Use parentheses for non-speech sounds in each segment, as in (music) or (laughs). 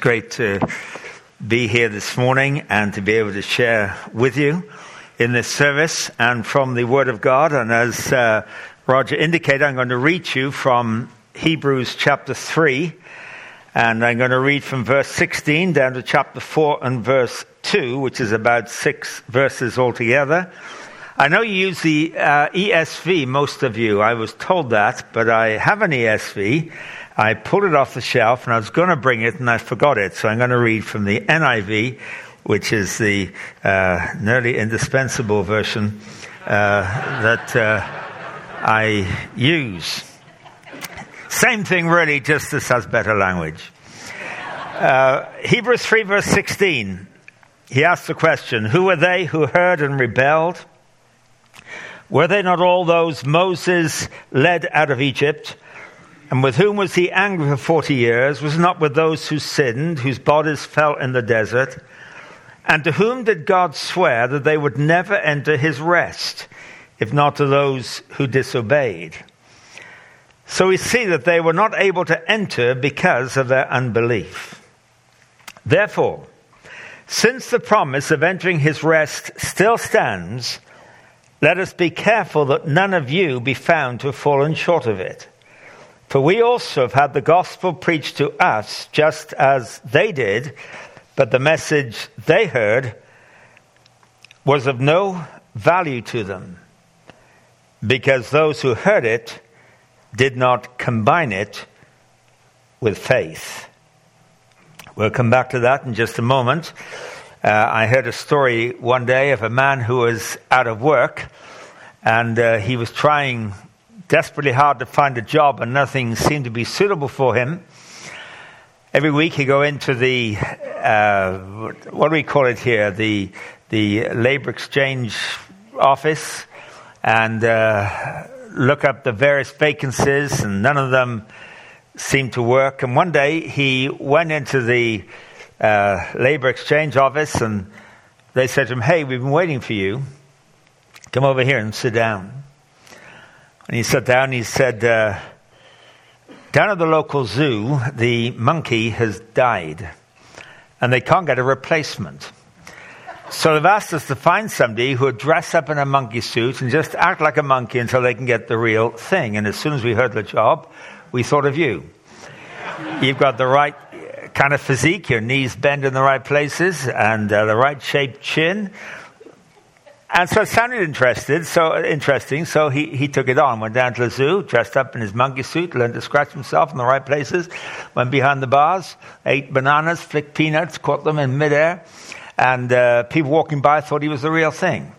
great to be here this morning and to be able to share with you in this service and from the Word of God. And as uh, Roger indicated, I'm going to read you from Hebrews chapter 3. And I'm going to read from verse 16 down to chapter 4 and verse 2, which is about six verses altogether. I know you use the uh, ESV, most of you. I was told that, but I have an ESV. I pulled it off the shelf and I was going to bring it and I forgot it. So I'm going to read from the NIV, which is the uh, nearly indispensable version uh, that uh, I use. Same thing, really, just this has better language. Uh, Hebrews 3, verse 16. He asks the question Who were they who heard and rebelled? Were they not all those Moses led out of Egypt? And with whom was he angry for forty years? Was not with those who sinned, whose bodies fell in the desert? And to whom did God swear that they would never enter his rest, if not to those who disobeyed? So we see that they were not able to enter because of their unbelief. Therefore, since the promise of entering his rest still stands, let us be careful that none of you be found to have fallen short of it. For we also have had the gospel preached to us just as they did, but the message they heard was of no value to them, because those who heard it did not combine it with faith. We'll come back to that in just a moment. Uh, I heard a story one day of a man who was out of work and uh, he was trying desperately hard to find a job, and nothing seemed to be suitable for him. Every week he'd go into the uh, what do we call it here the the labor exchange office and uh, look up the various vacancies, and none of them seemed to work. And one day he went into the uh, labor exchange office, and they said to him, "Hey, we've been waiting for you. Come over here and sit down." And he sat down and he said, uh, Down at the local zoo, the monkey has died, and they can't get a replacement. So they've asked us to find somebody who would dress up in a monkey suit and just act like a monkey until they can get the real thing. And as soon as we heard the job, we thought of you. You've got the right kind of physique, your knees bend in the right places, and uh, the right shaped chin. And so it sounded interested, so interesting. So he, he took it on, went down to the zoo, dressed up in his monkey suit, learned to scratch himself in the right places, went behind the bars, ate bananas, flicked peanuts, caught them in midair, and uh, people walking by thought he was the real thing.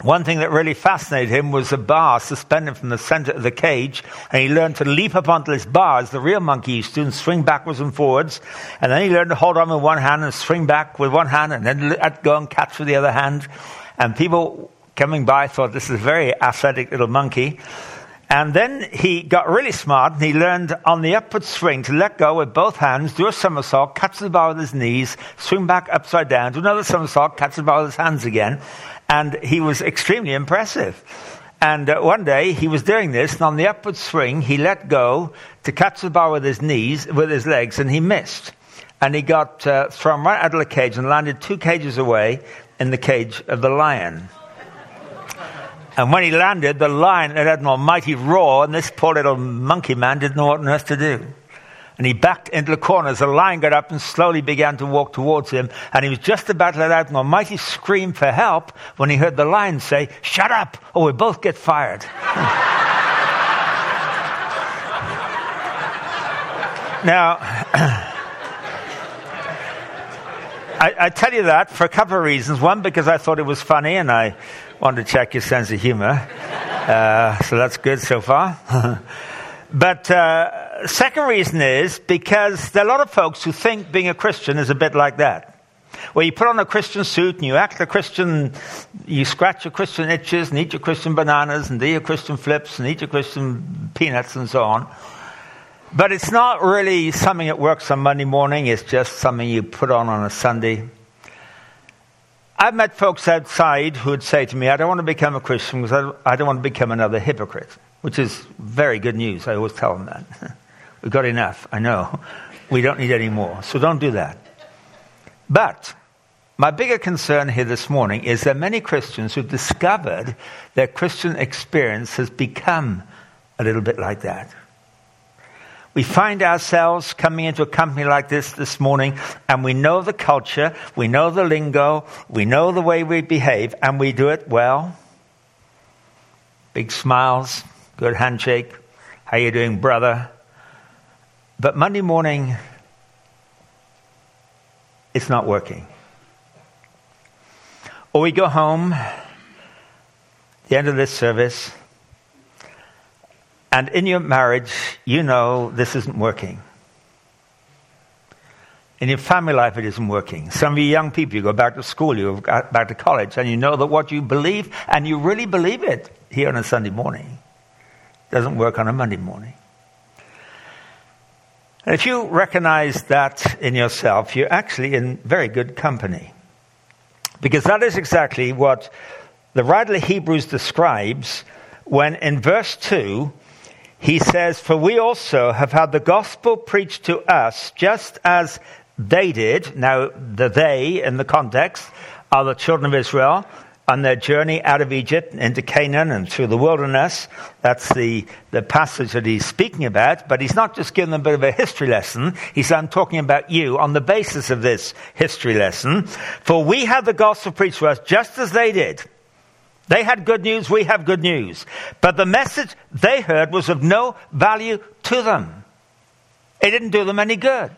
One thing that really fascinated him was a bar suspended from the center of the cage, and he learned to leap up onto this bar as the real monkey used to and swing backwards and forwards. And then he learned to hold on with one hand and swing back with one hand, and then let go and catch with the other hand. And people coming by thought this is a very athletic little monkey. And then he got really smart and he learned on the upward swing to let go with both hands, do a somersault, catch the bar with his knees, swing back upside down, do another somersault, catch the bar with his hands again. And he was extremely impressive. And uh, one day he was doing this, and on the upward swing, he let go to catch the bar with his knees, with his legs, and he missed. And he got uh, thrown right out of the cage and landed two cages away in the cage of the lion. And when he landed, the lion let out an almighty roar, and this poor little monkey man didn't know what on earth to do. And he backed into the corner as the lion got up and slowly began to walk towards him. And he was just about to let out an almighty scream for help when he heard the lion say, Shut up, or we both get fired. (laughs) now, (clears throat) I, I, tell you that for a couple of reasons. One, because I thought it was funny and I wanted to check your sense of humor. Uh, so that's good so far. (laughs) but uh, second reason is because there are a lot of folks who think being a Christian is a bit like that. Where you put on a Christian suit and you act a Christian, you scratch your Christian itches and eat your Christian bananas and do your Christian flips and eat your Christian peanuts and so on. But it's not really something that works on Monday morning, it's just something you put on on a Sunday. I've met folks outside who would say to me, I don't want to become a Christian because I don't want to become another hypocrite, which is very good news. I always tell them that. (laughs) We've got enough, I know. We don't need any more. So don't do that. But my bigger concern here this morning is that many Christians who've discovered their Christian experience has become a little bit like that. We find ourselves coming into a company like this this morning, and we know the culture, we know the lingo, we know the way we behave, and we do it well. Big smiles, good handshake. How you doing, brother? But Monday morning, it's not working. Or we go home, the end of this service, and in your marriage, you know this isn't working. In your family life, it isn't working. Some of you young people, you go back to school, you go back to college, and you know that what you believe, and you really believe it here on a Sunday morning, doesn't work on a Monday morning. And if you recognize that in yourself, you're actually in very good company. Because that is exactly what the writer of Hebrews describes when in verse 2 he says, For we also have had the gospel preached to us just as they did. Now, the they in the context are the children of Israel on their journey out of Egypt into Canaan and through the wilderness. That's the, the passage that he's speaking about. But he's not just giving them a bit of a history lesson. He's I'm talking about you on the basis of this history lesson. For we had the gospel preached to us just as they did. They had good news, we have good news. But the message they heard was of no value to them. It didn't do them any good.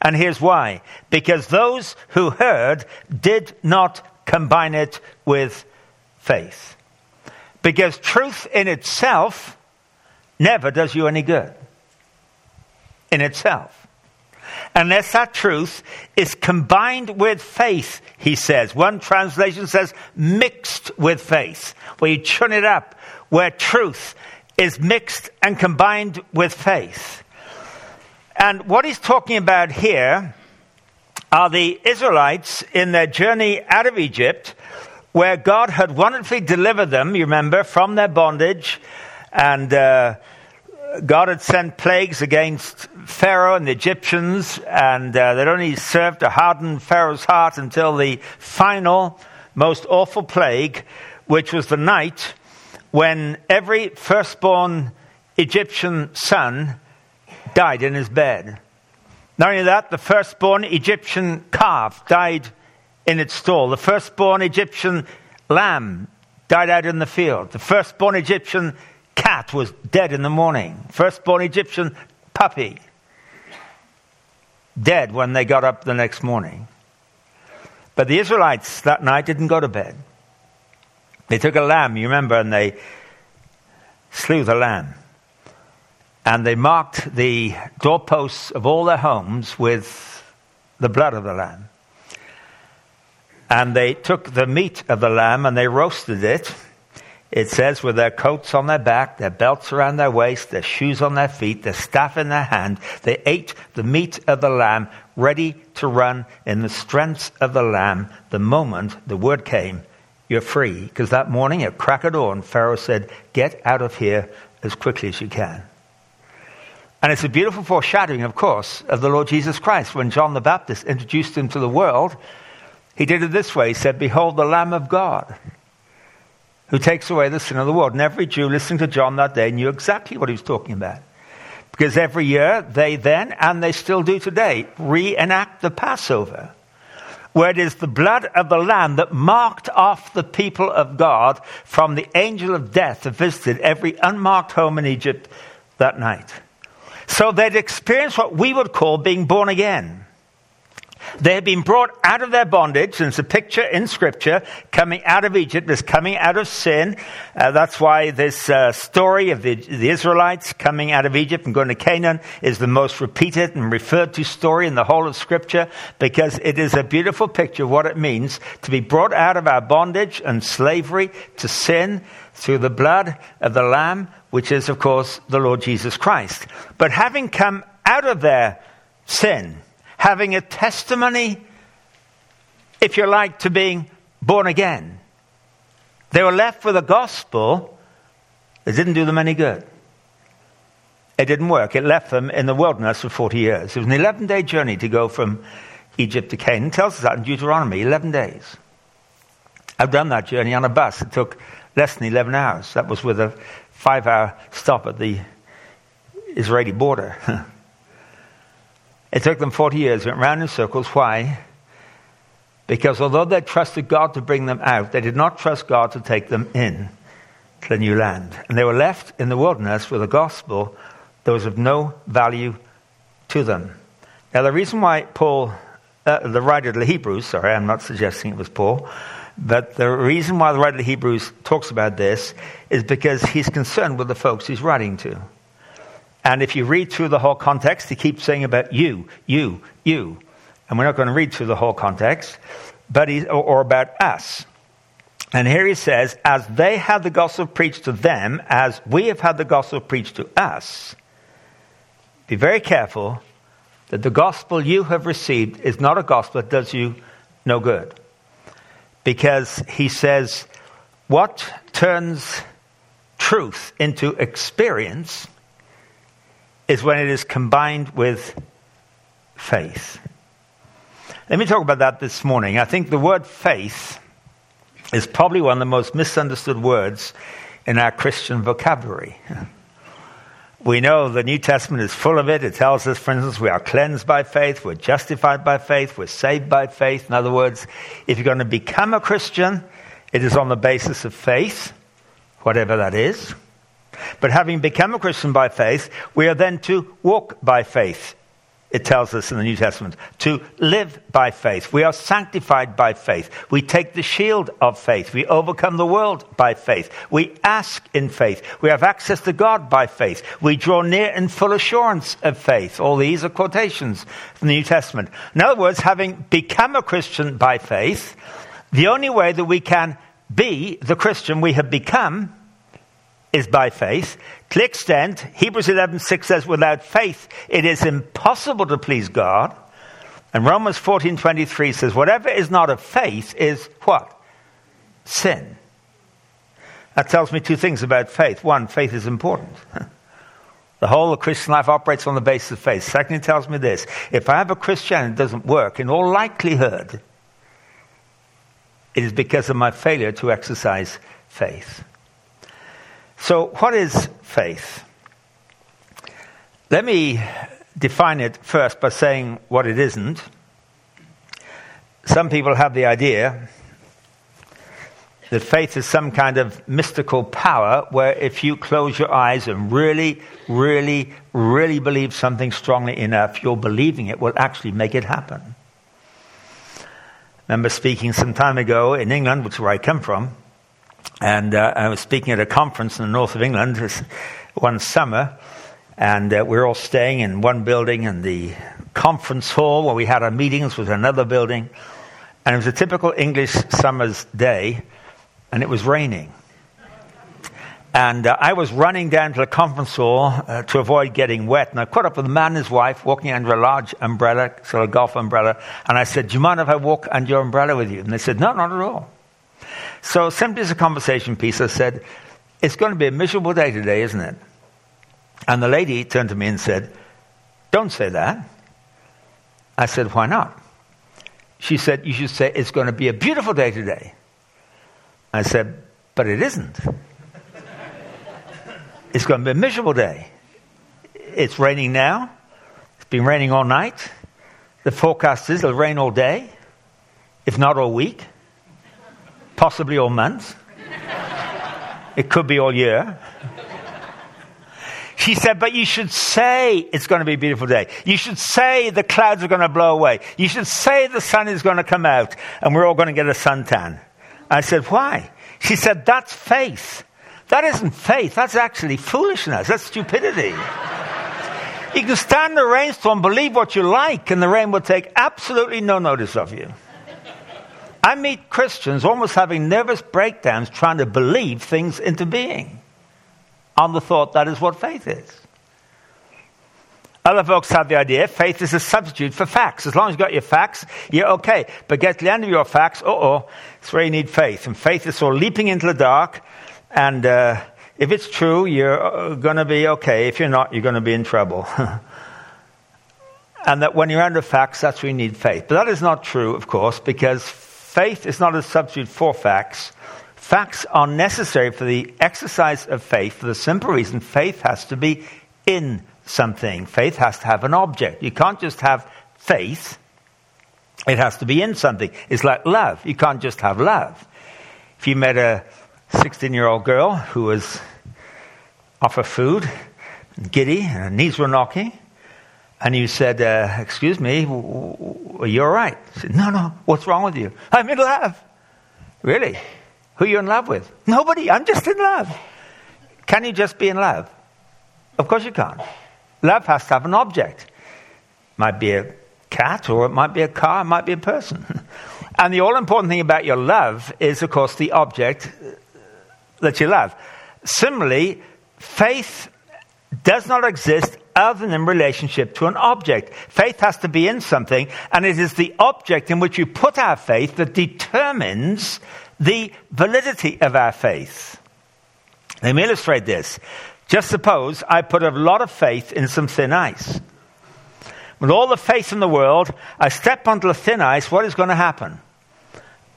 And here's why. Because those who heard did not combine it with faith. Because truth in itself never does you any good. In itself unless that truth is combined with faith, he says. One translation says mixed with faith, where you churn it up, where truth is mixed and combined with faith. And what he's talking about here are the Israelites in their journey out of Egypt, where God had wonderfully delivered them, you remember, from their bondage and. Uh, God had sent plagues against Pharaoh and the Egyptians, and uh, they'd only served to harden Pharaoh's heart until the final, most awful plague, which was the night when every firstborn Egyptian son died in his bed. Not only that, the firstborn Egyptian calf died in its stall. The firstborn Egyptian lamb died out in the field. The firstborn Egyptian cat was dead in the morning. Firstborn Egyptian puppy, dead when they got up the next morning. But the Israelites that night didn't go to bed. They took a lamb, you remember, and they slew the lamb. And they marked the doorposts of all their homes with the blood of the lamb. And they took the meat of the lamb and they roasted it it says, with their coats on their back, their belts around their waist, their shoes on their feet, their staff in their hand, they ate the meat of the lamb, ready to run in the strength of the lamb the moment the word came, You're free. Because that morning at crack of dawn, Pharaoh said, Get out of here as quickly as you can. And it's a beautiful foreshadowing, of course, of the Lord Jesus Christ. When John the Baptist introduced him to the world, he did it this way He said, Behold the Lamb of God who takes away the sin of the world. And every Jew listening to John that day knew exactly what he was talking about. Because every year they then, and they still do today, reenact the Passover, where it is the blood of the Lamb that marked off the people of God from the angel of death that visited every unmarked home in Egypt that night. So they'd experienced what we would call being born again. They have been brought out of their bondage, it's a picture in Scripture coming out of Egypt, is coming out of sin. Uh, that's why this uh, story of the, the, Israelites coming out of Egypt and going to Canaan is the most repeated and referred to story in the whole of Scripture, because it is a beautiful picture of what it means to be brought out of our bondage and slavery to sin through the blood of the Lamb, which is, of course, the Lord Jesus Christ. But having come out of their sin, having a testimony, if you like, to being born again. They were left with a gospel that didn't do them any good. it didn't work. It left them in the wilderness for 40 years. It was an 11 day journey to go from Egypt to Canaan. It tells us that in Deuteronomy 11 days. I've done that journey on a bus. It took less than 11 hours. That was with a five hour stop at the Israeli border. (laughs) it took them 40 years, went round in circles. Why? Because although they trusted God to bring them out, they did not trust God to take them in to the new land. And they were left in the wilderness with a gospel that was of no value to them. Now, the reason why Paul, uh, the writer of the Hebrews, sorry, I'm not suggesting it was Paul, but the reason why the writer of the Hebrews talks about this is because he's concerned with the folks he's writing to. And if you read through the whole context, he keeps saying about you, you, you. And we're not going to read through the whole context, but he, or, or about us. And here he says, as they had the gospel preached to them, as we have had the gospel preached to us, be very careful that the gospel you have received is not a gospel that does you no good. Because he says, what turns truth into experience is when it is combined with faith. Let me talk about that this morning. I think the word faith is probably one of the most misunderstood words in our Christian vocabulary. We know the New Testament is full of it. It tells us, for instance, we are cleansed by faith, we're justified by faith, we're saved by faith. In other words, if you're going to become a Christian, it is on the basis of faith, whatever that is. But having become a Christian by faith, we are then to walk by faith it tells us in the New Testament, to live by faith. We are sanctified by faith. We take the shield of faith. We overcome the world by faith. We ask in faith. We have access to God by faith. We draw near in full assurance of faith. All these are quotations from the New Testament. In other words, having become a Christian by faith, the only way that we can be the Christian we have become is by faith. To extent, Hebrews 11:6 says, "Without faith, it is impossible to please God." And Romans 14:23 says, "Whatever is not of faith is what? Sin." That tells me two things about faith. One, faith is important. (laughs) The whole of Christian life operates on the basis of faith. Secondly, it tells me this if I have a Christian that doesn't work, in all likelihood, it is because of my failure to exercise faith. So, what is faith? Let me define it first by saying what it isn't. Some people have the idea that faith is some kind of mystical power where if you close your eyes and really, really, really believe something strongly enough, your believing it will actually make it happen. I remember speaking some time ago in England, which is where I come from, and uh, I was speaking at a conference in the north of England one summer, and uh, we were all staying in one building, and the conference hall where we had our meetings was another building. And it was a typical English summer's day, and it was raining. And uh, I was running down to the conference hall uh, to avoid getting wet. And I caught up with a man and his wife walking under a large umbrella, sort of golf umbrella. And I said, Do you mind if I walk under your umbrella with you? And they said, No, not at all. So, simply as a conversation piece, I said, It's going to be a miserable day today, isn't it? And the lady turned to me and said, Don't say that. I said, Why not? She said, You should say, It's going to be a beautiful day today. I said, But it isn't. (laughs) it's going to be a miserable day. It's raining now. It's been raining all night. The forecast is it'll rain all day, if not all week possibly all month. it could be all year. She said, but you should say it's going to be a beautiful day. You should say the clouds are going to blow away. You should say the sun is going to come out and we're all going to get a suntan. I said, why? She said, that's faith. That isn't faith. That's actually foolishness. That's stupidity. you can stand the rainstorm, believe what you like, and the rain will take absolutely no notice of you. I meet Christians almost having nervous breakdowns trying to believe things into being on the thought that is what faith is. Other folks have the idea faith is a substitute for facts. As long as you've got your facts, you're okay. But get to the end of your facts, uh oh, it's where you need faith. And faith is sort of leaping into the dark and uh, if it's true, you're uh, going to be okay. If you're not, you're going to be in trouble. (laughs) and that when you're under facts, that's where you need faith. But that is not true, of course, because faith is not a substitute for facts. Facts are necessary for the exercise of faith for the simple reason faith has to be in something. Faith has to have an object. You can't just have faith, it has to be in something. It's like love. You can't just have love. If you met a 16 year old girl who was off her food, giddy, and her knees were knocking, and you said, uh, Excuse me, are you all right? She said, No, no, what's wrong with you? I'm in love. Really? Who are you in love with? Nobody, I'm just in love. Can you just be in love? Of course you can't. Love has to have an object. Might be a cat, or it might be a car, it might be a person. (laughs) And the all important thing about your love is, of course, the object that you love. Similarly, faith does not exist other than in relationship to an object. Faith has to be in something, and it is the object in which you put our faith that determines the validity of our faith. Let me illustrate this. Just suppose I put a lot of faith in some thin ice. With all the faith in the world, I step onto the thin ice, what is going to happen?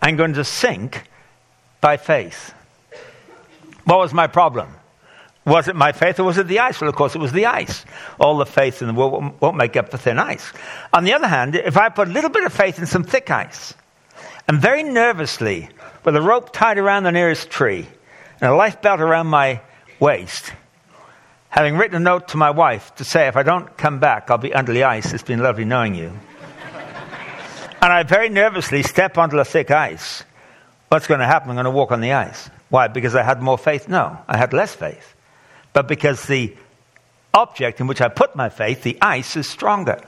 I'm going to sink by faith. What was my problem? Was it my faith or was it the ice? Well, of course, it was the ice. All the faith in the world won't make up for thin ice. On the other hand, if I put a little bit of faith in some thick ice, and very nervously, with a rope tied around the nearest tree and a life belt around my waist, having written a note to my wife to say, if I don't come back, I'll be under the ice. It's been lovely knowing you. (laughs) and I very nervously step onto the thick ice. What's going to happen? I'm going to walk on the ice. Why? Because I had more faith? No, I had less faith. But because the object in which I put my faith, the ice, is stronger.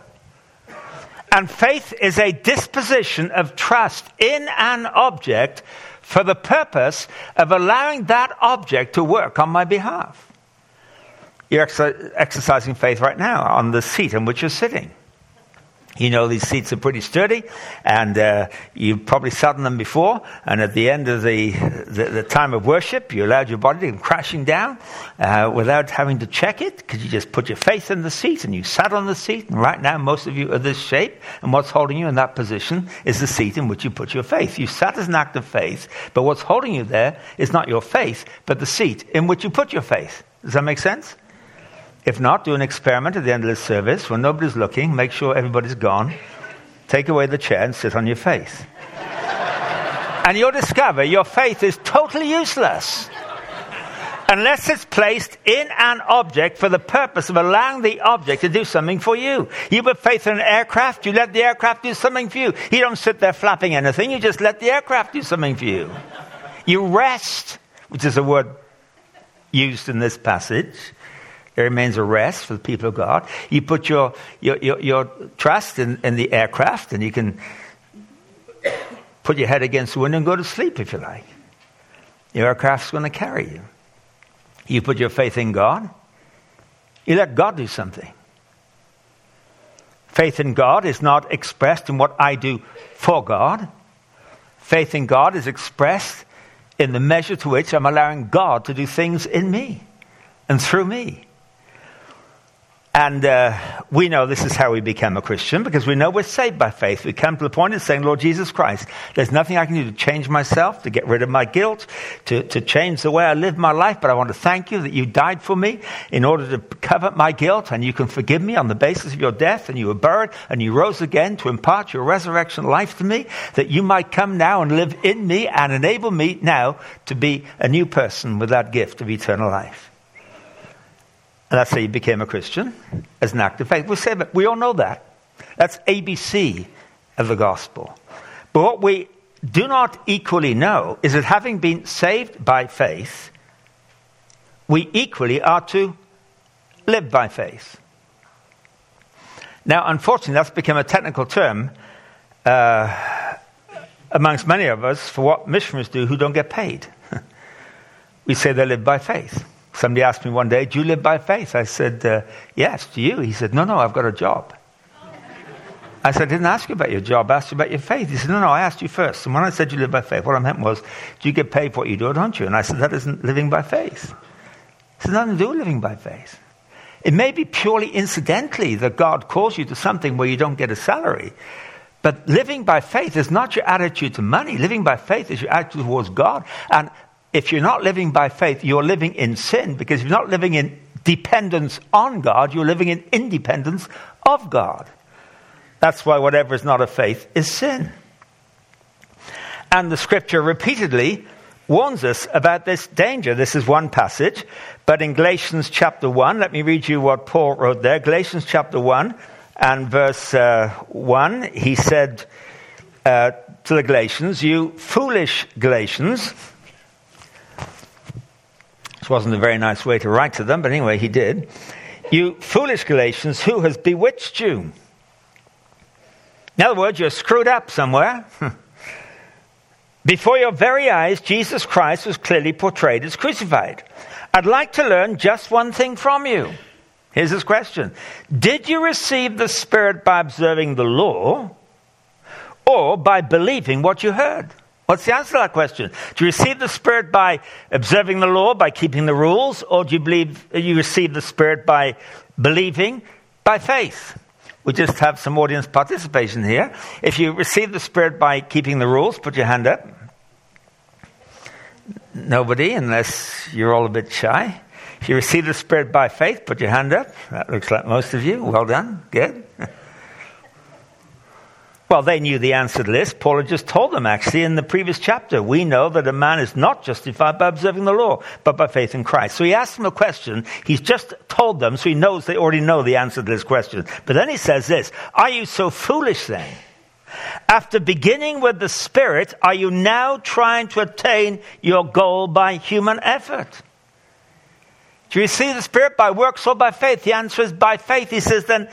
And faith is a disposition of trust in an object for the purpose of allowing that object to work on my behalf. You're exercising faith right now on the seat in which you're sitting. You know these seats are pretty sturdy, and uh, you've probably sat on them before. And at the end of the, the, the time of worship, you allowed your body to come crashing down uh, without having to check it, because you just put your faith in the seat and you sat on the seat. And right now, most of you are this shape, and what's holding you in that position is the seat in which you put your faith. You sat as an act of faith, but what's holding you there is not your faith, but the seat in which you put your faith. Does that make sense? If not, do an experiment at the end of the service when nobody's looking, make sure everybody's gone, take away the chair and sit on your face. and you'll discover your faith is totally useless unless it's placed in an object for the purpose of allowing the object to do something for you. You put faith in an aircraft, you let the aircraft do something for you. You don't sit there flapping anything, you just let the aircraft do something for you. You rest, which is a word used in this passage. There remains a rest for the people of God. You put your, your, your, your trust in, in the aircraft, and you can put your head against the window and go to sleep if you like. The aircraft's going to carry you. You put your faith in God, you let God do something. Faith in God is not expressed in what I do for God. Faith in God is expressed in the measure to which I'm allowing God to do things in me and through me. And uh, we know this is how we become a Christian because we know we're saved by faith. We come to the point of saying, Lord Jesus Christ, there's nothing I can do to change myself, to get rid of my guilt, to, to change the way I live my life, but I want to thank you that you died for me in order to cover my guilt and you can forgive me on the basis of your death and you were buried and you rose again to impart your resurrection life to me, that you might come now and live in me and enable me now to be a new person with that gift of eternal life. And that's how you became a Christian, as an act of faith. We say, but we all know that. That's ABC of the gospel. But what we do not equally know is that having been saved by faith, we equally are to live by faith. Now, unfortunately, that's become a technical term uh, amongst many of us for what missionaries do who don't get paid. (laughs) we say they live by faith. Somebody asked me one day, Do you live by faith? I said, uh, Yes. Do you? He said, No, no, I've got a job. I said, I didn't ask you about your job, I asked you about your faith. He said, No, no, I asked you first. And when I said you live by faith, what I meant was, Do you get paid for what you do or don't you? And I said, That isn't living by faith. It has nothing to do with living by faith. It may be purely incidentally that God calls you to something where you don't get a salary. But living by faith is not your attitude to money. Living by faith is your attitude towards God. And if you're not living by faith, you're living in sin because if you're not living in dependence on God, you're living in independence of God. That's why whatever is not of faith is sin. And the scripture repeatedly warns us about this danger. This is one passage, but in Galatians chapter 1, let me read you what Paul wrote there. Galatians chapter 1 and verse uh, 1, he said uh, to the Galatians, You foolish Galatians. This wasn't a very nice way to write to them, but anyway, he did. You foolish Galatians, who has bewitched you? In other words, you're screwed up somewhere. (laughs) Before your very eyes, Jesus Christ was clearly portrayed as crucified. I'd like to learn just one thing from you. Here's his question Did you receive the Spirit by observing the law or by believing what you heard? What's the answer to that question? Do you receive the Spirit by observing the law, by keeping the rules, or do you believe you receive the Spirit by believing by faith? We just have some audience participation here. If you receive the Spirit by keeping the rules, put your hand up. Nobody, unless you're all a bit shy. If you receive the Spirit by faith, put your hand up. That looks like most of you. Well done. Good. (laughs) Well, they knew the answer to this. Paul had just told them, actually, in the previous chapter. We know that a man is not justified by observing the law, but by faith in Christ. So he asked them a question. He's just told them, so he knows they already know the answer to this question. But then he says this Are you so foolish then? After beginning with the Spirit, are you now trying to attain your goal by human effort? Do you receive the Spirit by works or by faith? The answer is by faith. He says, then,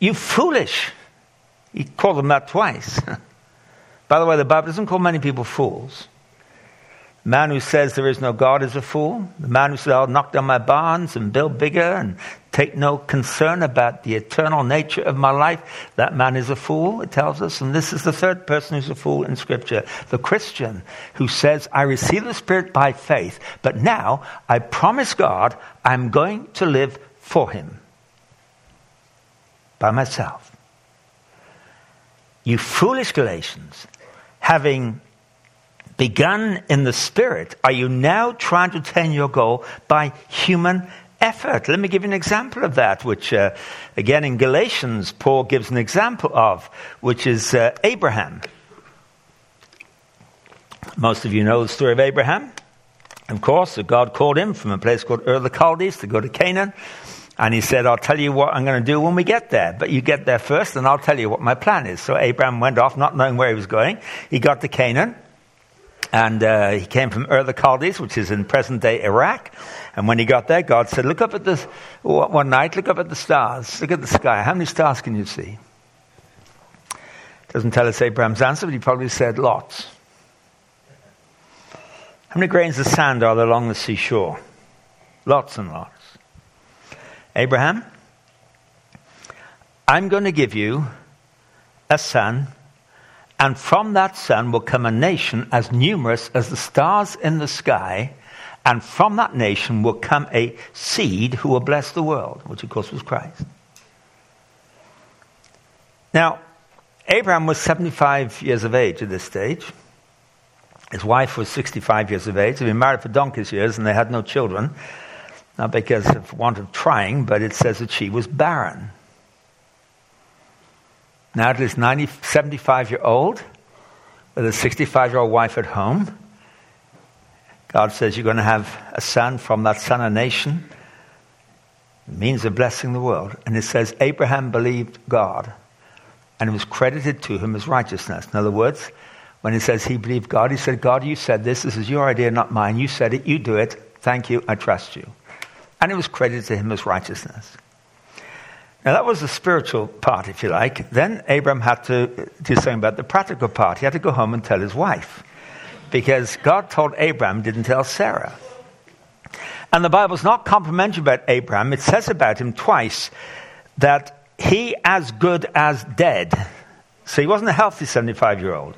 you foolish. He called them that twice. (laughs) By the way, the Bible doesn't call many people fools. The man who says there is no God is a fool. The man who says, I'll knock down my barns and build bigger and take no concern about the eternal nature of my life, that man is a fool, it tells us. And this is the third person who's a fool in Scripture. The Christian who says, I receive the Spirit by faith, but now I promise God I'm going to live for Him by myself. You foolish Galatians, having begun in the Spirit, are you now trying to attain your goal by human effort? Let me give you an example of that, which, uh, again, in Galatians, Paul gives an example of, which is uh, Abraham. Most of you know the story of Abraham. Of course, God called him from a place called Ur the Chaldees to go to Canaan. And he said, I'll tell you what I'm going to do when we get there. But you get there first, and I'll tell you what my plan is. So Abraham went off, not knowing where he was going. He got to Canaan. And uh, he came from Ur the Chaldees, which is in present day Iraq. And when he got there, God said, Look up at this one night, look up at the stars. Look at the sky. How many stars can you see? Doesn't tell us Abraham's answer, but he probably said lots. How many grains of sand are there along the seashore? Lots and lots. Abraham, I'm going to give you a son, and from that son will come a nation as numerous as the stars in the sky, and from that nation will come a seed who will bless the world, which of course was Christ. Now, Abraham was 75 years of age at this stage. His wife was 65 years of age. They'd been married for donkey's years and they had no children not because of want of trying, but it says that she was barren. Now it is 90, 75 year old with a 65 year old wife at home. God says you're going to have a son from that son, a nation. It means of blessing the world. And it says Abraham believed God and it was credited to him as righteousness. In other words, when it says he believed God, he said, God, you said this. This is your idea, not mine. You said it. You do it. Thank you. I trust you and it was credited to him as righteousness. Now, that was the spiritual part, if you like. Then Abram had to do something about the practical part. He had to go home and tell his wife. Because God told Abram, didn't tell Sarah. And the Bible's not complimentary about Abram. It says about him twice that he as good as dead. So he wasn't a healthy 75 year old.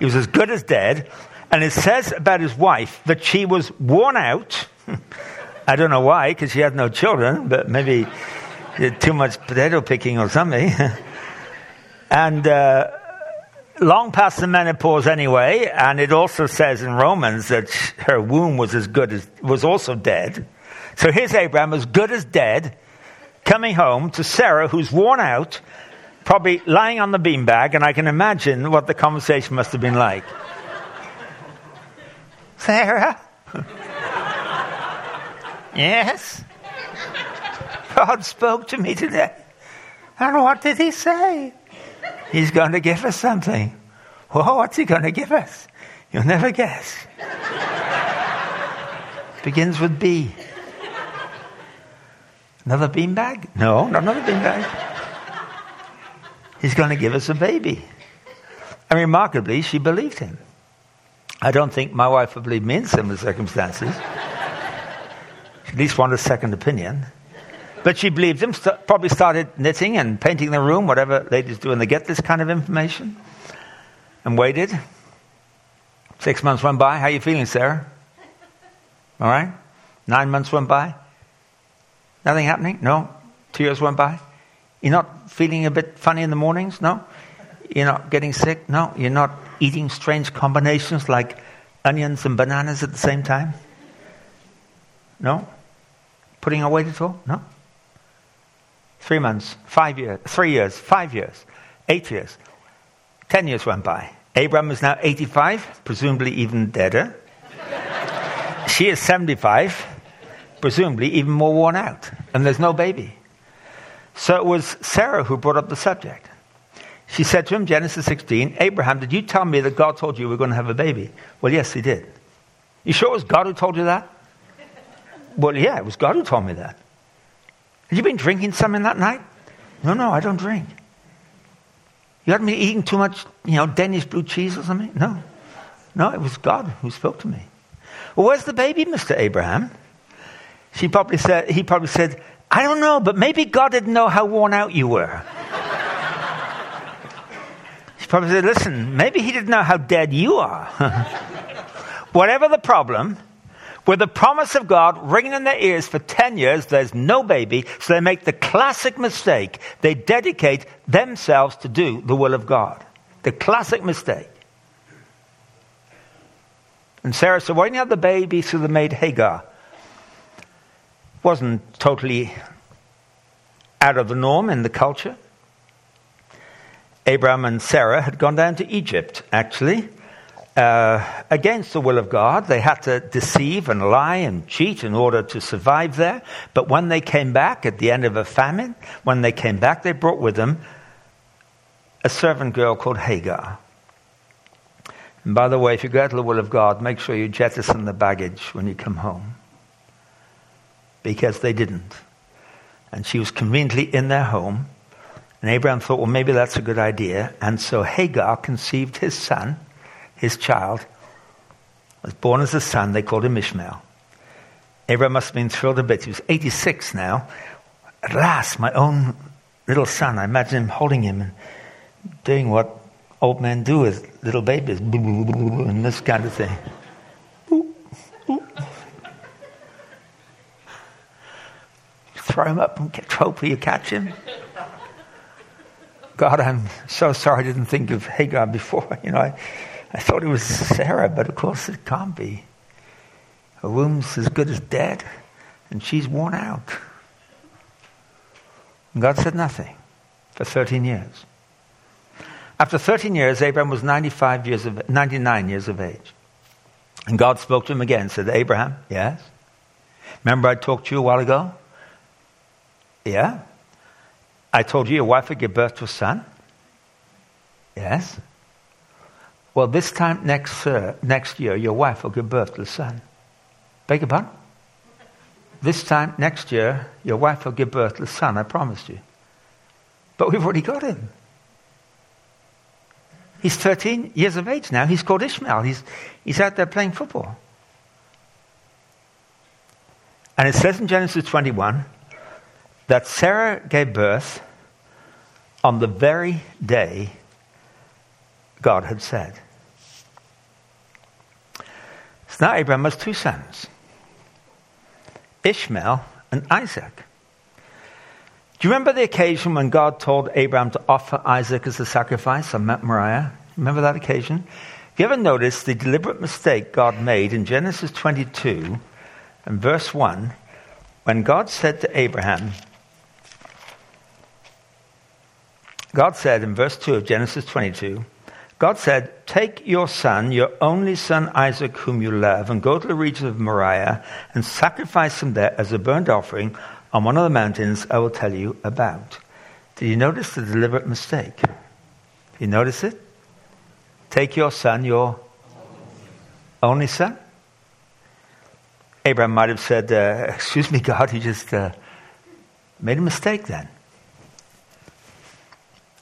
He was as good as dead. And it says about his wife that she was worn out (laughs) I don't know why, because she had no children, but maybe too much potato picking or something. (laughs) and uh, long past the menopause anyway, and it also says in Romans that her womb was as good as was also dead. So here's Abraham, as good as dead, coming home to Sarah, who's worn out, probably lying on the beanbag, and I can imagine what the conversation must have been like. (laughs) Sarah? (laughs) yes? God spoke to me today. And what did he say? He's going to give us something. Well, what's he going to give us? You'll never guess. Begins with B. Another beanbag? No, not another beanbag. He's going to give us a baby. And remarkably, she believed him. I don't think my wife would believe me in similar circumstances. At least wanted a second opinion. But she believed him, st- probably started knitting and painting the room, whatever ladies do when they get this kind of information, and waited. Six months went by. How are you feeling, Sarah? All right? Nine months went by. Nothing happening? No? Two years went by? You're not feeling a bit funny in the mornings? No? You're not getting sick? No? You're not eating strange combinations like onions and bananas at the same time? No? Putting weight at all? No? Three months, five years, three years, five years, eight years, ten years went by. Abraham is now 85, presumably even deader. (laughs) she is 75, presumably even more worn out. And there's no baby. So it was Sarah who brought up the subject. She said to him, Genesis 16, Abraham, did you tell me that God told you we were going to have a baby? Well, yes, he did. You sure it was God who told you that? Well, yeah, it was God who told me that. Have you been drinking something that night? No, no, I don't drink. You had me eating too much, you know, Danish blue cheese or something? No. No, it was God who spoke to me. Well, where's the baby, Mr. Abraham? She probably said, he probably said, I don't know, but maybe God didn't know how worn out you were. she probably said, listen, maybe he didn't know how dead you are. (laughs) Whatever the problem, with the promise of God ringing in their ears for 10 years, there's no baby, so they make the classic mistake. They dedicate themselves to do the will of God. The classic mistake. And Sarah said, Why didn't you have the baby through the maid Hagar? Wasn't totally out of the norm in the culture. Abraham and Sarah had gone down to Egypt, actually, uh, against the will of God. They had to deceive and lie and cheat in order to survive there. But when they came back at the end of a famine, when they came back, they brought with them a servant girl called Hagar. And by the way, if you go to the will of God, make sure you jettison the baggage when you come home. Because they didn't. And she was conveniently in their home. And Abraham thought, well, maybe that's a good idea. And so Hagar conceived his son his child, was born as a son. They called him Ishmael. Abraham must have been thrilled a bit. He was 86 now. At last, my own little son. I imagine him holding him and doing what old men do with little babies, (laughs) and this kind of thing. Throw him up and hopefully you catch him. God, I'm so sorry I didn't think of Hagar before. (laughs) You know, I, I thought it was Sarah, but of course it can't be. Her womb's as good as dead, and she's worn out. And God said nothing for 13 years. After 13 years, Abraham was 95 years of, 99 years of age. And God spoke to him again and said, Abraham, yes? Remember I talked to you a while ago? Yeah? I told you your wife would give birth to a son? Yes? Well, this time next, uh, next year, your wife will give birth to a son. Beg your pardon? This time next year, your wife will give birth to a son, I promised you. But we've already got him. He's 13 years of age now. He's called Ishmael. He's, he's out there playing football. And it says in Genesis 21 that Sarah gave birth on the very day God had said. So now Abraham has two sons. Ishmael and Isaac. Do you remember the occasion when God told Abraham to offer Isaac as a sacrifice on Mount Moriah? Remember that occasion? Have you ever noticed the deliberate mistake God made in Genesis 22 and verse 1 when God said to Abraham, God said in verse 2 of Genesis 22, God said, Take your son, your only son Isaac, whom you love, and go to the region of Moriah and sacrifice him there as a burnt offering on one of the mountains I will tell you about. Did you notice the deliberate mistake? You notice it? Take your son, your only son? Abraham might have said, uh, (laughs) Excuse me, God, you just uh, made a mistake then.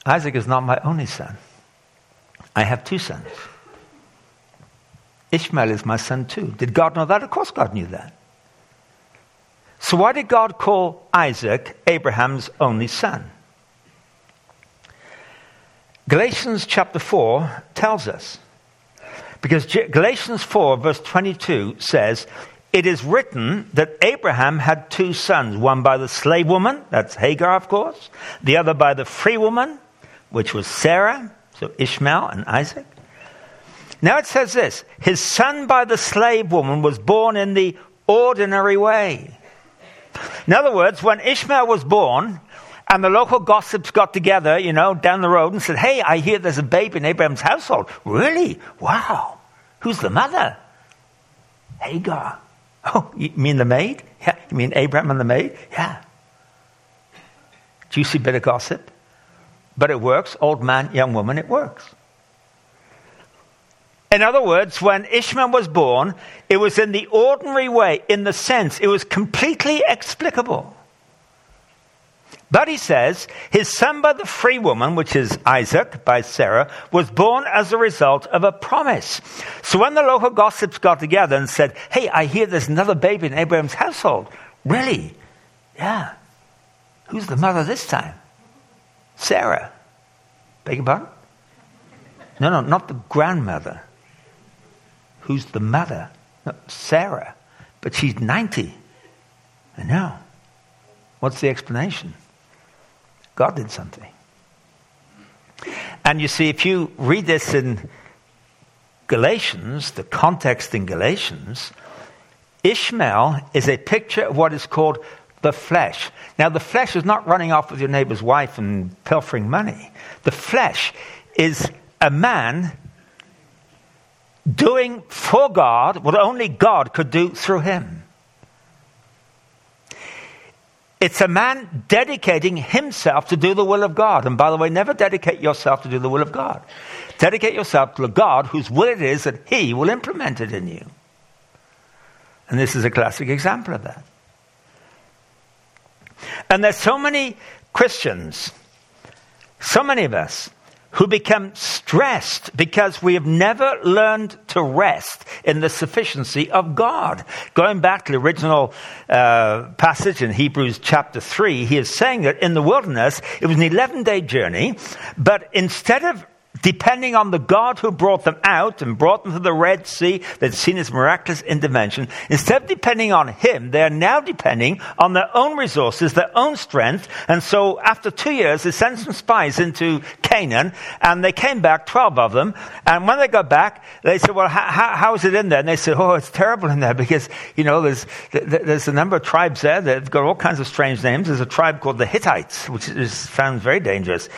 Isaac is not my only son. I have two sons. Ishmael is my son too. Did God know that? Of course, God knew that. So, why did God call Isaac Abraham's only son? Galatians chapter 4 tells us. Because Galatians 4, verse 22 says, It is written that Abraham had two sons, one by the slave woman, that's Hagar, of course, the other by the free woman, which was Sarah. So Ishmael and Isaac. Now it says this His son by the slave woman was born in the ordinary way. In other words, when Ishmael was born, and the local gossips got together, you know, down the road and said, Hey, I hear there's a baby in Abraham's household. Really? Wow. Who's the mother? Hagar. (laughs) Oh, you mean the maid? Yeah. You mean Abraham and the maid? Yeah. Juicy bit of gossip. But it works. Old man, young woman, it works. In other words, when Ishmael was born, it was in the ordinary way, in the sense it was completely explicable. But he says his son by the free woman, which is Isaac by Sarah, was born as a result of a promise. So when the local gossips got together and said, Hey, I hear there's another baby in Abraham's household. Really? Yeah. Who's the mother this time? Sarah. Beg your pardon? No, no, not the grandmother. Who's the mother? No, Sarah. But she's 90. I know. What's the explanation? God did something. And you see, if you read this in Galatians, the context in Galatians, Ishmael is a picture of what is called the flesh. Now, the flesh is not running off with your neighbor's wife and pilfering money. The flesh is a man doing for God what only God could do through him. It's a man dedicating himself to do the will of God. And by the way, never dedicate yourself to do the will of God. Dedicate yourself to God whose will it is that he will implement it in you. And this is a classic example of that. And there's so many Christians, so many of us, who become stressed because we have never learned to rest in the sufficiency of God. Going back to the original uh, passage in Hebrews chapter 3, he is saying that in the wilderness, it was an 11 day journey, but instead of depending on the God who brought them out and brought them to the Red Sea, they'd seen his miraculous intervention. Instead of depending on him, they're now depending on their own resources, their own strength. And so after two years, they sent some spies into Canaan and they came back, 12 of them. And when they got back, they said, well, how, how is it in there? And they said, oh, it's terrible in there because, you know, there's, there's a number of tribes there that have got all kinds of strange names. There's a tribe called the Hittites, which is, sounds very dangerous.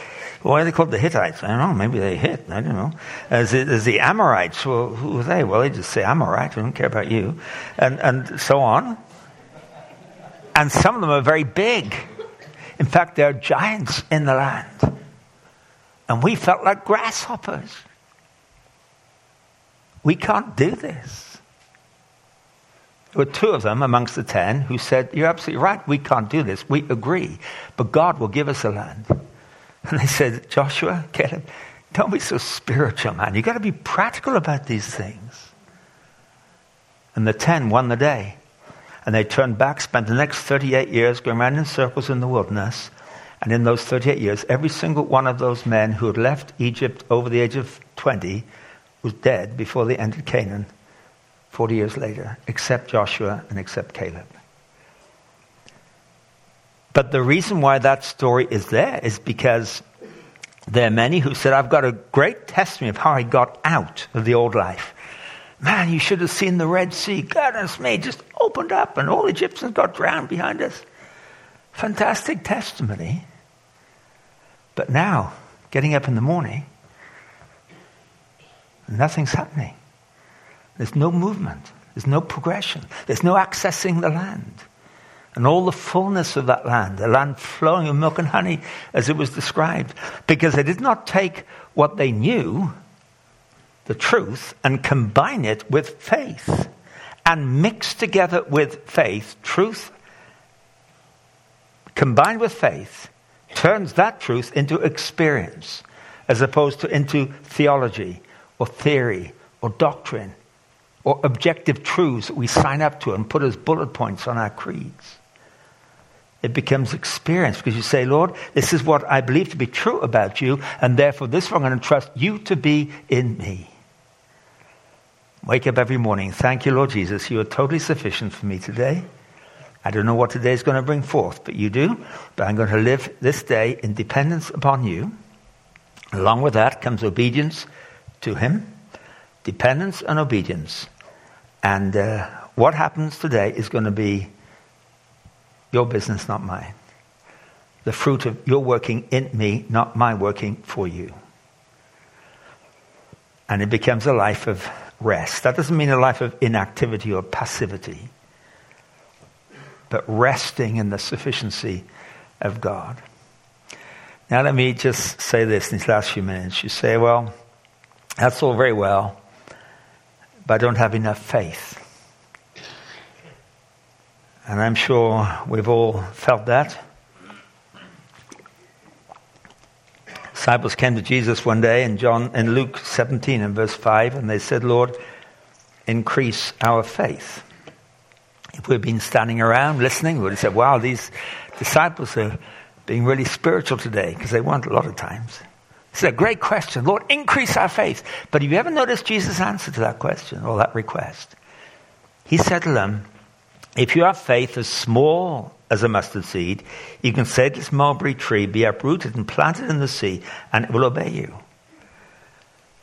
Why are they called the Hittites? I don't know. Maybe they hit. I don't know. Uh, as, as the Amorites, well, who are they? Well, they just say Amorite. We don't care about you. And, and so on. And some of them are very big. In fact, they're giants in the land. And we felt like grasshoppers. We can't do this. There were two of them amongst the ten who said, You're absolutely right. We can't do this. We agree. But God will give us a land. And they said, Joshua, Caleb, don't be so spiritual, man. You've got to be practical about these things. And the ten won the day. And they turned back, spent the next 38 years going around in circles in the wilderness. And in those 38 years, every single one of those men who had left Egypt over the age of 20 was dead before they entered Canaan 40 years later, except Joshua and except Caleb. But the reason why that story is there is because there are many who said, I've got a great testimony of how I got out of the old life. Man, you should have seen the Red Sea. Goodness me, just opened up and all Egyptians got drowned behind us. Fantastic testimony. But now, getting up in the morning, nothing's happening. There's no movement. There's no progression. There's no accessing the land. And all the fullness of that land, the land flowing with milk and honey, as it was described. Because they did not take what they knew, the truth, and combine it with faith. And mix together with faith, truth combined with faith, turns that truth into experience as opposed to into theology or theory or doctrine or objective truths that we sign up to and put as bullet points on our creeds. It becomes experience because you say, Lord, this is what I believe to be true about you, and therefore this is what I'm going to trust you to be in me. Wake up every morning. Thank you, Lord Jesus. You are totally sufficient for me today. I don't know what today is going to bring forth, but you do. But I'm going to live this day in dependence upon you. Along with that comes obedience to Him, dependence and obedience. And uh, what happens today is going to be your business, not mine. The fruit of your working in me, not my working for you. And it becomes a life of rest. That doesn't mean a life of inactivity or passivity, but resting in the sufficiency of God. Now, let me just say this in these last few minutes. You say, well, that's all very well, but I don't have enough faith. And I'm sure we've all felt that. Disciples came to Jesus one day in John in Luke 17 and verse 5, and they said, Lord, increase our faith. If we'd been standing around listening, we would have said, Wow, these disciples are being really spiritual today, because they weren't a lot of times. It's a great question. Lord, increase our faith. But have you ever noticed Jesus' answer to that question or that request? He said to them, if you have faith as small as a mustard seed, you can say to this mulberry tree, Be uprooted and planted in the sea, and it will obey you.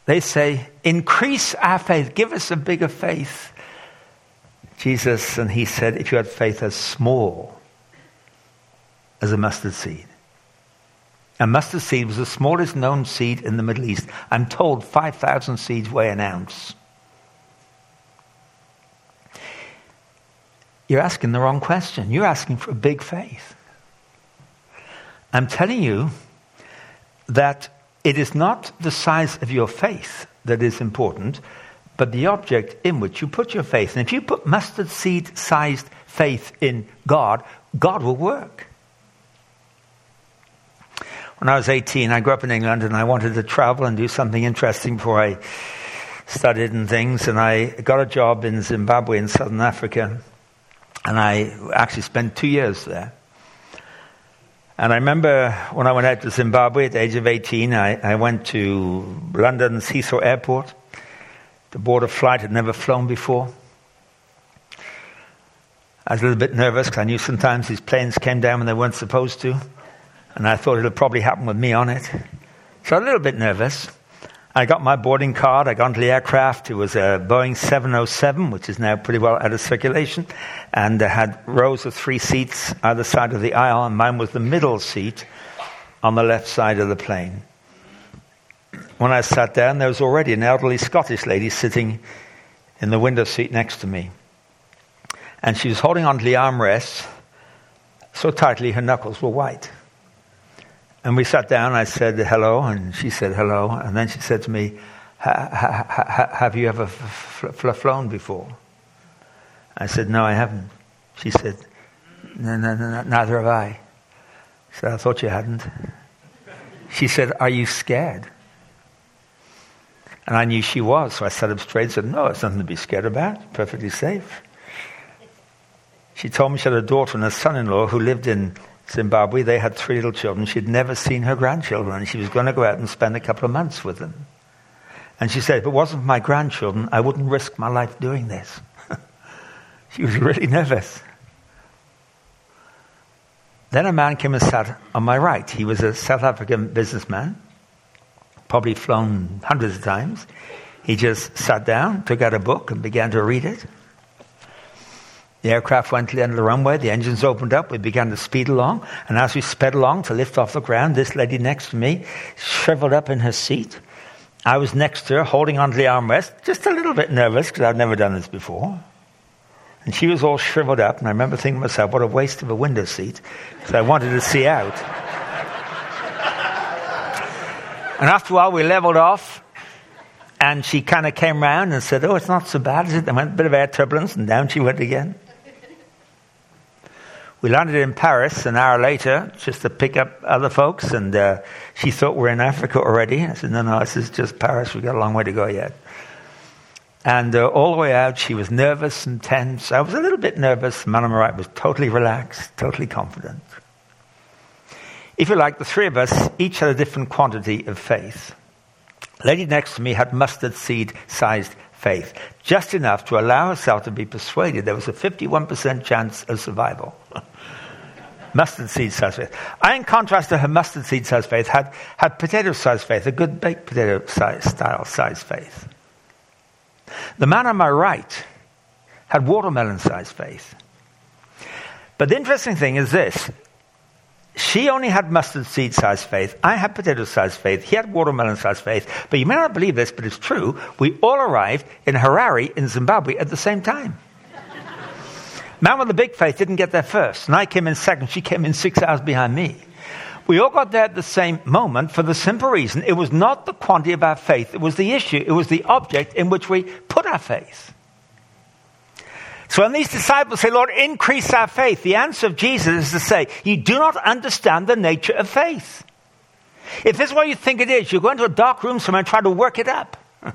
They say, Increase our faith, give us a bigger faith. Jesus, and he said, If you had faith as small as a mustard seed. A mustard seed was the smallest known seed in the Middle East. I'm told 5,000 seeds weigh an ounce. You're asking the wrong question. You're asking for a big faith. I'm telling you that it is not the size of your faith that is important, but the object in which you put your faith. And if you put mustard seed sized faith in God, God will work. When I was 18, I grew up in England and I wanted to travel and do something interesting before I studied and things. And I got a job in Zimbabwe in southern Africa. And I actually spent two years there. And I remember when I went out to Zimbabwe at the age of 18, I, I went to London's Heathrow Airport. The border flight had never flown before. I was a little bit nervous because I knew sometimes these planes came down when they weren't supposed to. And I thought it would probably happen with me on it. So a little bit nervous. I got my boarding card. I got onto the aircraft. It was a Boeing 707, which is now pretty well out of circulation, and it had rows of three seats either side of the aisle, and mine was the middle seat on the left side of the plane. When I sat down, there was already an elderly Scottish lady sitting in the window seat next to me. And she was holding onto the armrests so tightly her knuckles were white. And we sat down. I said hello, and she said hello. And then she said to me, Have you ever flown before? I said, No, I haven't. She said, no, no, no, Neither have I. I said, I thought you hadn't. She said, Are you scared? And I knew she was, so I sat up straight and said, No, it's nothing to be scared about. Perfectly safe. She told me she had a daughter and a son in law who lived in Zimbabwe, they had three little children. She'd never seen her grandchildren, and she was going to go out and spend a couple of months with them. And she said, if it wasn't for my grandchildren, I wouldn't risk my life doing this. (laughs) she was really nervous. Then a man came and sat on my right. He was a South African businessman, probably flown hundreds of times. He just sat down, took out a book, and began to read it. The aircraft went to the end of the runway, the engines opened up, we began to speed along, and as we sped along to lift off the ground, this lady next to me shriveled up in her seat. I was next to her, holding onto the armrest, just a little bit nervous because I'd never done this before. And she was all shriveled up, and I remember thinking to myself, what a waste of a window seat, because I wanted to see out. (laughs) and after a while, we leveled off, and she kind of came round and said, Oh, it's not so bad, is it? There went a bit of air turbulence, and down she went again. We landed in Paris an hour later just to pick up other folks, and uh, she thought we we're in Africa already. I said, No, no, this is just Paris. We've got a long way to go yet. And uh, all the way out, she was nervous and tense. I was a little bit nervous. Madame man on my right was totally relaxed, totally confident. If you like, the three of us each had a different quantity of faith. lady next to me had mustard seed sized faith, just enough to allow herself to be persuaded there was a 51% chance of survival. (laughs) mustard seed sized faith. I, in contrast to her mustard seed sized faith, had, had potato sized faith, a good baked potato size, style sized faith. The man on my right had watermelon sized faith. But the interesting thing is this she only had mustard seed sized faith. I had potato sized faith. He had watermelon sized faith. But you may not believe this, but it's true. We all arrived in Harare in Zimbabwe at the same time. Man with the big faith didn't get there first, and I came in second. She came in six hours behind me. We all got there at the same moment for the simple reason it was not the quantity of our faith, it was the issue, it was the object in which we put our faith. So when these disciples say, Lord, increase our faith, the answer of Jesus is to say, you do not understand the nature of faith. If this is what you think it is, you go into a dark room somewhere and try to work it up. (laughs)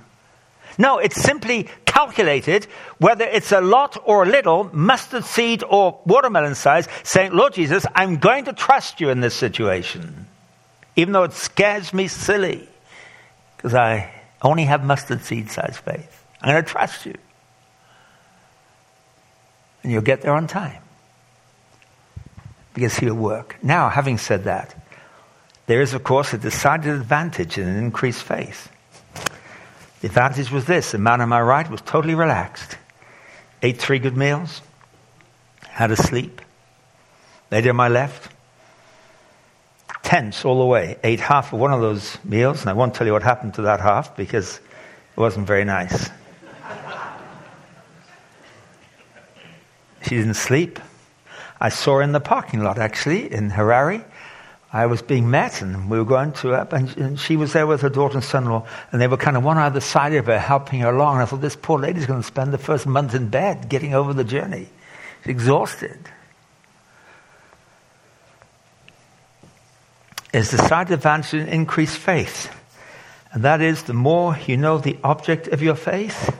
No, it's simply calculated, whether it's a lot or a little, mustard seed or watermelon size, saying, Lord Jesus, I'm going to trust you in this situation, even though it scares me silly, because I only have mustard seed size faith. I'm going to trust you. And you'll get there on time. Because he'll work. Now, having said that, there is, of course, a decided advantage in an increased faith. The advantage was this the man on my right was totally relaxed, ate three good meals, had a sleep. Lady on my left, tense all the way, ate half of one of those meals, and I won't tell you what happened to that half because it wasn't very nice. She didn't sleep. I saw her in the parking lot, actually, in Harare. I was being met, and we were going to up, and, and she was there with her daughter and son-in-law, and they were kind of one either side of her, helping her along. And I thought, this poor lady's going to spend the first month in bed, getting over the journey. She's exhausted. Is decided advantage in increased faith, and that is the more you know the object of your faith,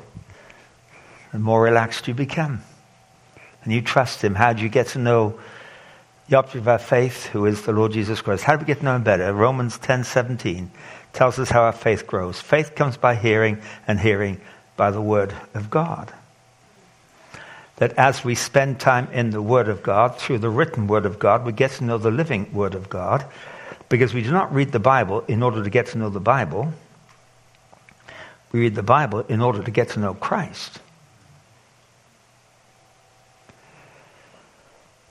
the more relaxed you become, and you trust Him. How do you get to know? the object of our faith, who is the Lord Jesus Christ. How do we get to know him better? Romans 10 17 tells us how our faith grows. Faith comes by hearing, and hearing by the Word of God. That as we spend time in the Word of God, through the written Word of God, we get to know the living Word of God, because we do not read the Bible in order to get to know the Bible. We read the Bible in order to get to know Christ.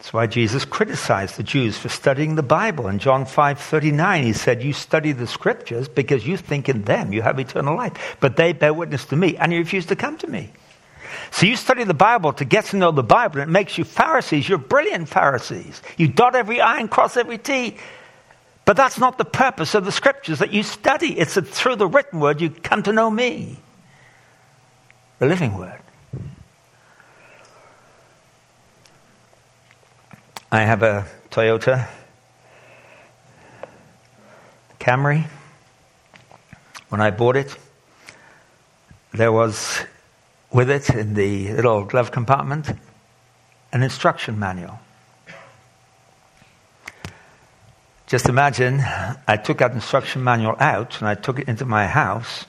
That's why Jesus criticized the Jews for studying the Bible. In John 5:39, he said, "You study the scriptures because you think in them you have eternal life, but they bear witness to me, and you refuse to come to me." So you study the Bible to get to know the Bible, and it makes you Pharisees. You're brilliant Pharisees. You dot every I and cross every T. But that's not the purpose of the scriptures that you study. It's that through the written word you come to know me, the living word. I have a Toyota Camry. When I bought it, there was with it in the little glove compartment an instruction manual. Just imagine I took that instruction manual out and I took it into my house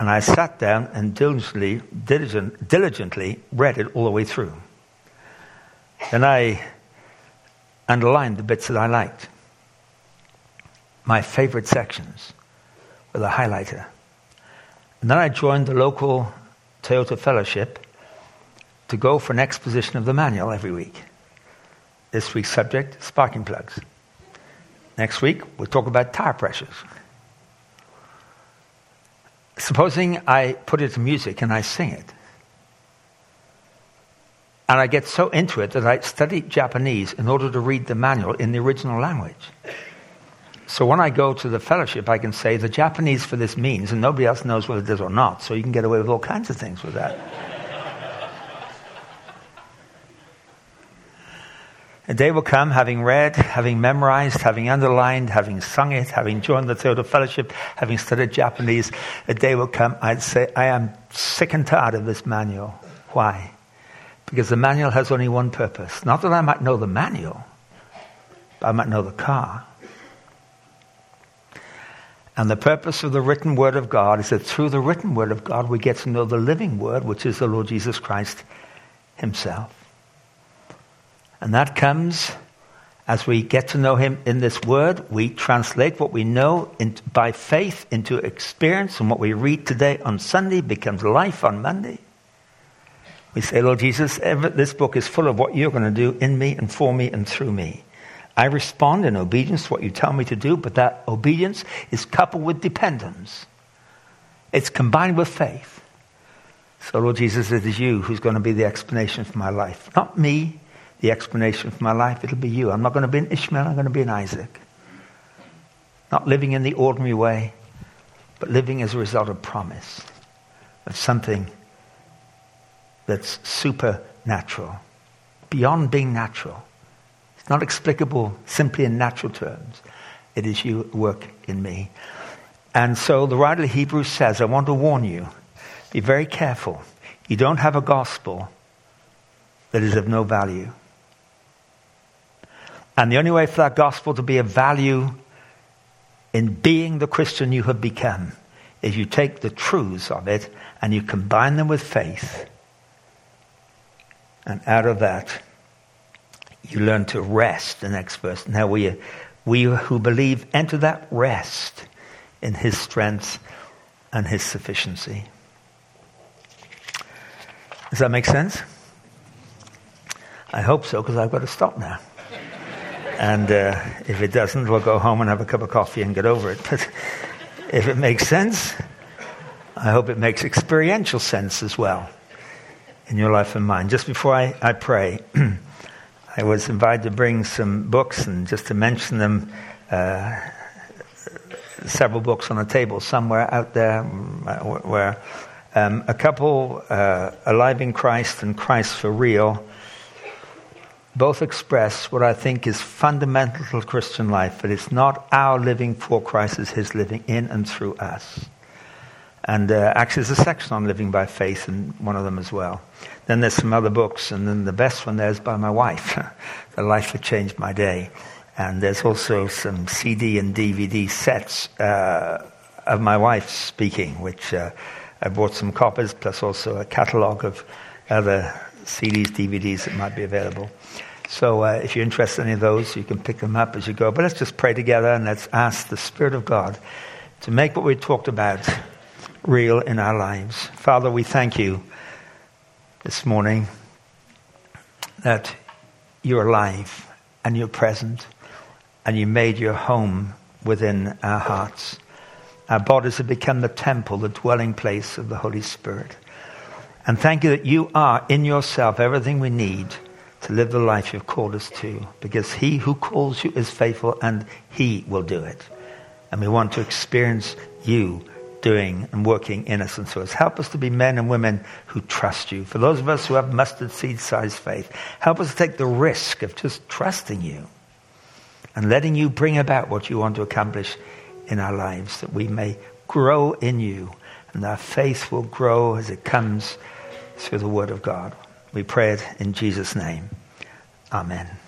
and I sat down and diligently, diligent, diligently read it all the way through. Then I underlined the bits that I liked. My favorite sections with a highlighter. And then I joined the local Toyota Fellowship to go for an exposition of the manual every week. This week's subject sparking plugs. Next week, we'll talk about tire pressures. Supposing I put it to music and I sing it. And I get so into it that I study Japanese in order to read the manual in the original language. So when I go to the fellowship, I can say the Japanese for this means, and nobody else knows whether it is or not. So you can get away with all kinds of things with that. A day will come, having read, having memorized, having underlined, having sung it, having joined the Toyota Fellowship, having studied Japanese. A day will come, I'd say, I am sick and tired of this manual. Why? Because the manual has only one purpose. Not that I might know the manual, but I might know the car. And the purpose of the written word of God is that through the written word of God, we get to know the living word, which is the Lord Jesus Christ himself. And that comes as we get to know him in this word. We translate what we know in, by faith into experience, and what we read today on Sunday becomes life on Monday. We say, Lord Jesus, this book is full of what you're going to do in me and for me and through me. I respond in obedience to what you tell me to do, but that obedience is coupled with dependence. It's combined with faith. So, Lord Jesus, it is you who's going to be the explanation for my life. Not me, the explanation for my life. It'll be you. I'm not going to be an Ishmael, I'm going to be an Isaac. Not living in the ordinary way, but living as a result of promise, of something that's supernatural, beyond being natural. It's not explicable simply in natural terms. It is you work in me. And so the writer of Hebrews says, I want to warn you, be very careful. You don't have a gospel that is of no value. And the only way for that gospel to be of value in being the Christian you have become is you take the truths of it and you combine them with faith and out of that, you learn to rest, the next verse. Now we, we who believe enter that rest in his strength and his sufficiency. Does that make sense? I hope so, because I've got to stop now. And uh, if it doesn't, we'll go home and have a cup of coffee and get over it. But if it makes sense, I hope it makes experiential sense as well in your life and mine. Just before I, I pray, (clears throat) I was invited to bring some books and just to mention them. Uh, several books on a table somewhere out there where um, a couple, uh, Alive in Christ and Christ for Real, both express what I think is fundamental to Christian life that it's not our living for Christ, it's His living in and through us. And uh, actually, there's a section on living by faith in one of them as well. Then there's some other books, and then the best one there is by my wife, (laughs) The Life That Changed My Day. And there's also some CD and DVD sets uh, of my wife speaking, which uh, I bought some copies, plus also a catalogue of other CDs, DVDs that might be available. So uh, if you're interested in any of those, you can pick them up as you go. But let's just pray together and let's ask the Spirit of God to make what we talked about real in our lives. Father, we thank you this morning that you're alive and you're present and you made your home within our hearts. Our bodies have become the temple, the dwelling place of the Holy Spirit. And thank you that you are in yourself everything we need to live the life you've called us to, because he who calls you is faithful and he will do it. And we want to experience you doing and working in us and through us. Help us to be men and women who trust you. For those of us who have mustard seed sized faith, help us to take the risk of just trusting you and letting you bring about what you want to accomplish in our lives, that we may grow in you and our faith will grow as it comes through the Word of God. We pray it in Jesus' name. Amen.